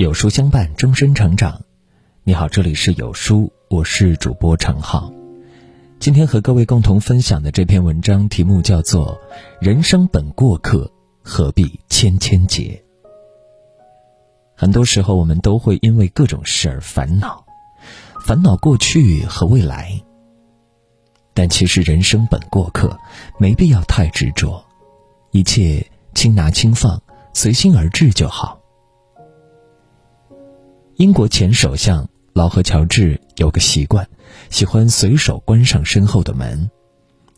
有书相伴，终身成长。你好，这里是有书，我是主播程浩。今天和各位共同分享的这篇文章题目叫做《人生本过客，何必千千结》。很多时候，我们都会因为各种事而烦恼，烦恼过去和未来。但其实人生本过客，没必要太执着，一切轻拿轻放，随心而至就好。英国前首相劳合乔治有个习惯，喜欢随手关上身后的门。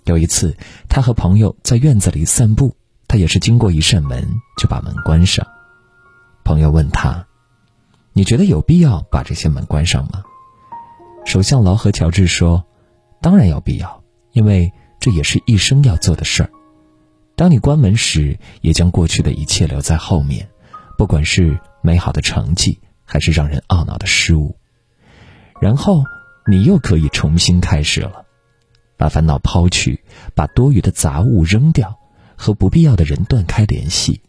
有一次，他和朋友在院子里散步，他也是经过一扇门就把门关上。朋友问他：“你觉得有必要把这些门关上吗？”首相劳合乔治说：“当然有必要，因为这也是一生要做的事儿。当你关门时，也将过去的一切留在后面，不管是美好的成绩。”还是让人懊恼的失误，然后你又可以重新开始了，把烦恼抛去，把多余的杂物扔掉，和不必要的人断开联系。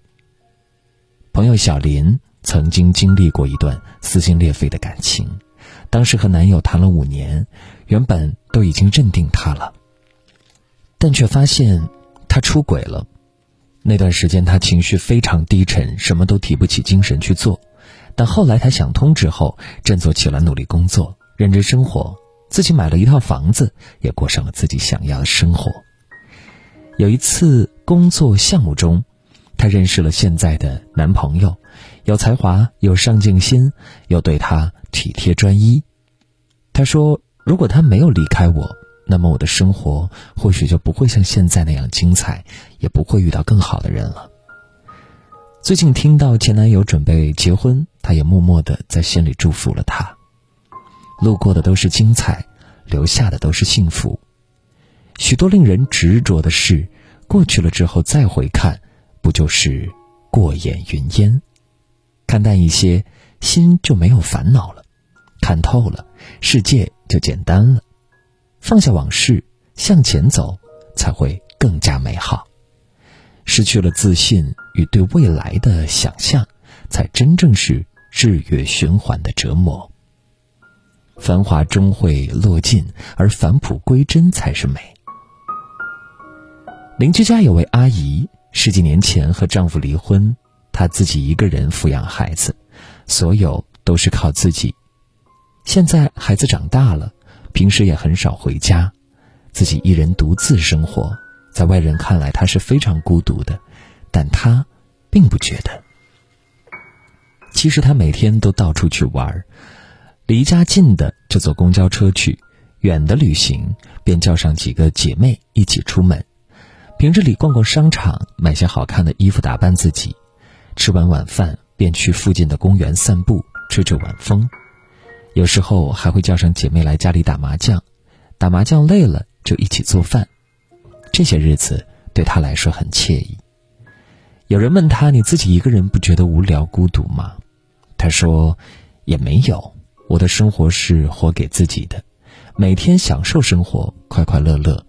朋友小林曾经经历过一段撕心裂肺的感情，当时和男友谈了五年，原本都已经认定他了，但却发现他出轨了。那段时间，他情绪非常低沉，什么都提不起精神去做。但后来他想通之后，振作起来，努力工作，认真生活，自己买了一套房子，也过上了自己想要的生活。有一次工作项目中，她认识了现在的男朋友，有才华，有上进心，又对她体贴专一。她说：“如果他没有离开我，那么我的生活或许就不会像现在那样精彩，也不会遇到更好的人了。”最近听到前男友准备结婚，她也默默的在心里祝福了他。路过的都是精彩，留下的都是幸福。许多令人执着的事，过去了之后再回看，不就是过眼云烟？看淡一些，心就没有烦恼了；看透了，世界就简单了。放下往事，向前走，才会更加美好。失去了自信与对未来的想象，才真正是日月循环的折磨。繁华终会落尽，而返璞归真才是美。邻居家有位阿姨，十几年前和丈夫离婚，她自己一个人抚养孩子，所有都是靠自己。现在孩子长大了，平时也很少回家，自己一人独自生活。在外人看来，他是非常孤独的，但他并不觉得。其实他每天都到处去玩，离家近的就坐公交车去，远的旅行便叫上几个姐妹一起出门。平日里逛逛商场，买些好看的衣服打扮自己，吃完晚饭便去附近的公园散步，吹吹晚风。有时候还会叫上姐妹来家里打麻将，打麻将累了就一起做饭。这些日子对他来说很惬意。有人问他：“你自己一个人不觉得无聊孤独吗？”他说：“也没有，我的生活是活给自己的，每天享受生活，快快乐乐，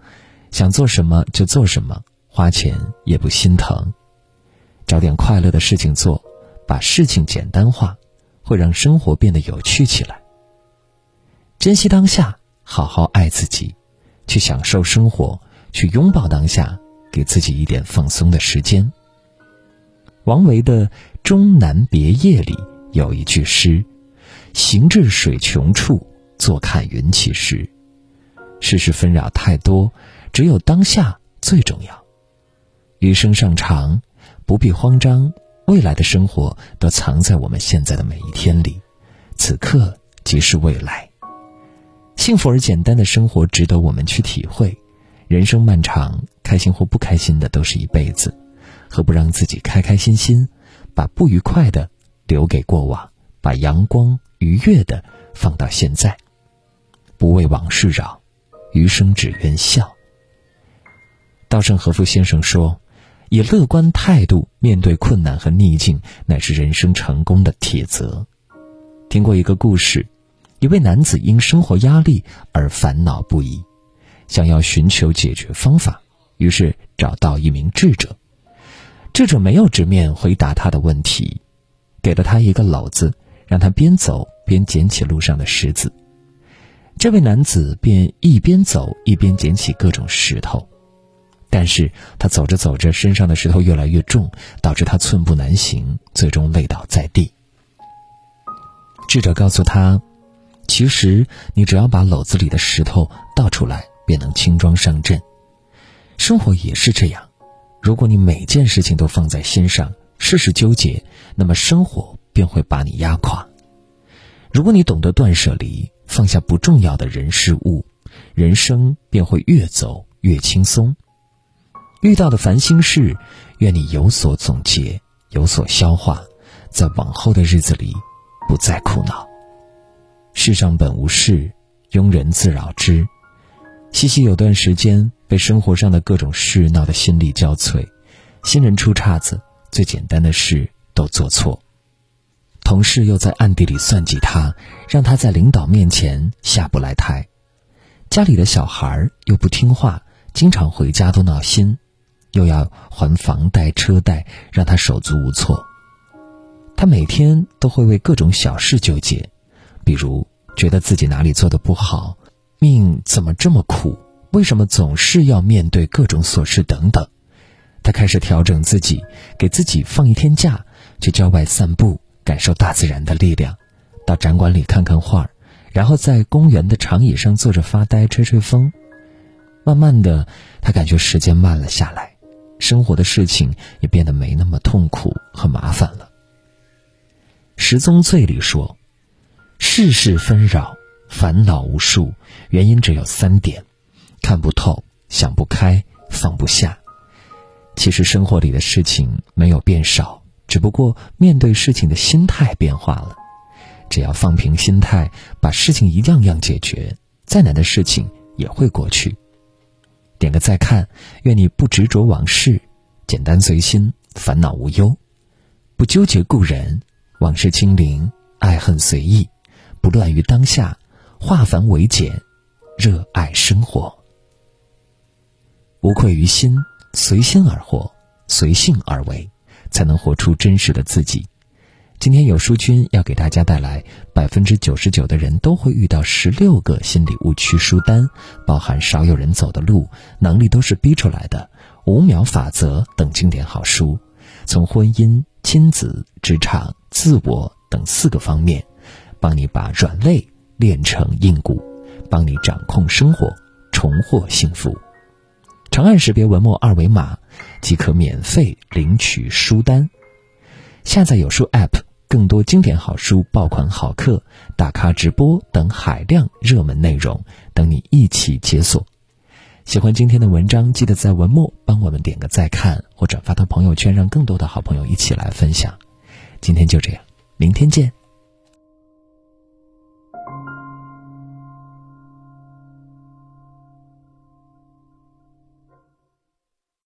想做什么就做什么，花钱也不心疼，找点快乐的事情做，把事情简单化，会让生活变得有趣起来。珍惜当下，好好爱自己，去享受生活。”去拥抱当下，给自己一点放松的时间。王维的《终南别业》里有一句诗：“行至水穷处，坐看云起时。”世事纷扰太多，只有当下最重要。余生尚长，不必慌张，未来的生活都藏在我们现在的每一天里，此刻即是未来。幸福而简单的生活，值得我们去体会。人生漫长，开心或不开心的都是一辈子，何不让自己开开心心，把不愉快的留给过往，把阳光愉悦的放到现在，不为往事扰，余生只愿笑。稻盛和夫先生说：“以乐观态度面对困难和逆境，乃是人生成功的铁则。”听过一个故事，一位男子因生活压力而烦恼不已。想要寻求解决方法，于是找到一名智者。智者没有直面回答他的问题，给了他一个篓子，让他边走边捡起路上的石子。这位男子便一边走一边捡起各种石头，但是他走着走着，身上的石头越来越重，导致他寸步难行，最终累倒在地。智者告诉他：“其实你只要把篓子里的石头倒出来，便能轻装上阵。生活也是这样，如果你每件事情都放在心上，事事纠结，那么生活便会把你压垮。如果你懂得断舍离，放下不重要的人事物，人生便会越走越轻松。遇到的烦心事，愿你有所总结，有所消化，在往后的日子里。”不再苦恼。世上本无事，庸人自扰之。西西有段时间被生活上的各种事闹得心力交瘁，新人出岔子，最简单的事都做错，同事又在暗地里算计他，让他在领导面前下不来台，家里的小孩又不听话，经常回家都闹心，又要还房贷车贷，让他手足无措。他每天都会为各种小事纠结，比如觉得自己哪里做的不好，命怎么这么苦，为什么总是要面对各种琐事等等。他开始调整自己，给自己放一天假，去郊外散步，感受大自然的力量；到展馆里看看画，然后在公园的长椅上坐着发呆，吹吹风。慢慢的，他感觉时间慢了下来，生活的事情也变得没那么痛苦和麻烦了。十宗罪里说，世事纷扰，烦恼无数，原因只有三点：看不透、想不开、放不下。其实生活里的事情没有变少，只不过面对事情的心态变化了。只要放平心态，把事情一样样解决，再难的事情也会过去。点个再看，愿你不执着往事，简单随心，烦恼无忧，不纠结故人。往事清零，爱恨随意，不乱于当下，化繁为简，热爱生活，无愧于心，随心而活，随性而为，才能活出真实的自己。今天有书君要给大家带来百分之九十九的人都会遇到十六个心理误区书单，包含少有人走的路，能力都是逼出来的，五秒法则等经典好书，从婚姻。亲子、职场、自我等四个方面，帮你把软肋练成硬骨，帮你掌控生活，重获幸福。长按识别文末二维码，即可免费领取书单。下载有书 App，更多经典好书、爆款好课、大咖直播等海量热门内容，等你一起解锁。喜欢今天的文章，记得在文末帮我们点个再看或转发到朋友圈，让更多的好朋友一起来分享。今天就这样，明天见。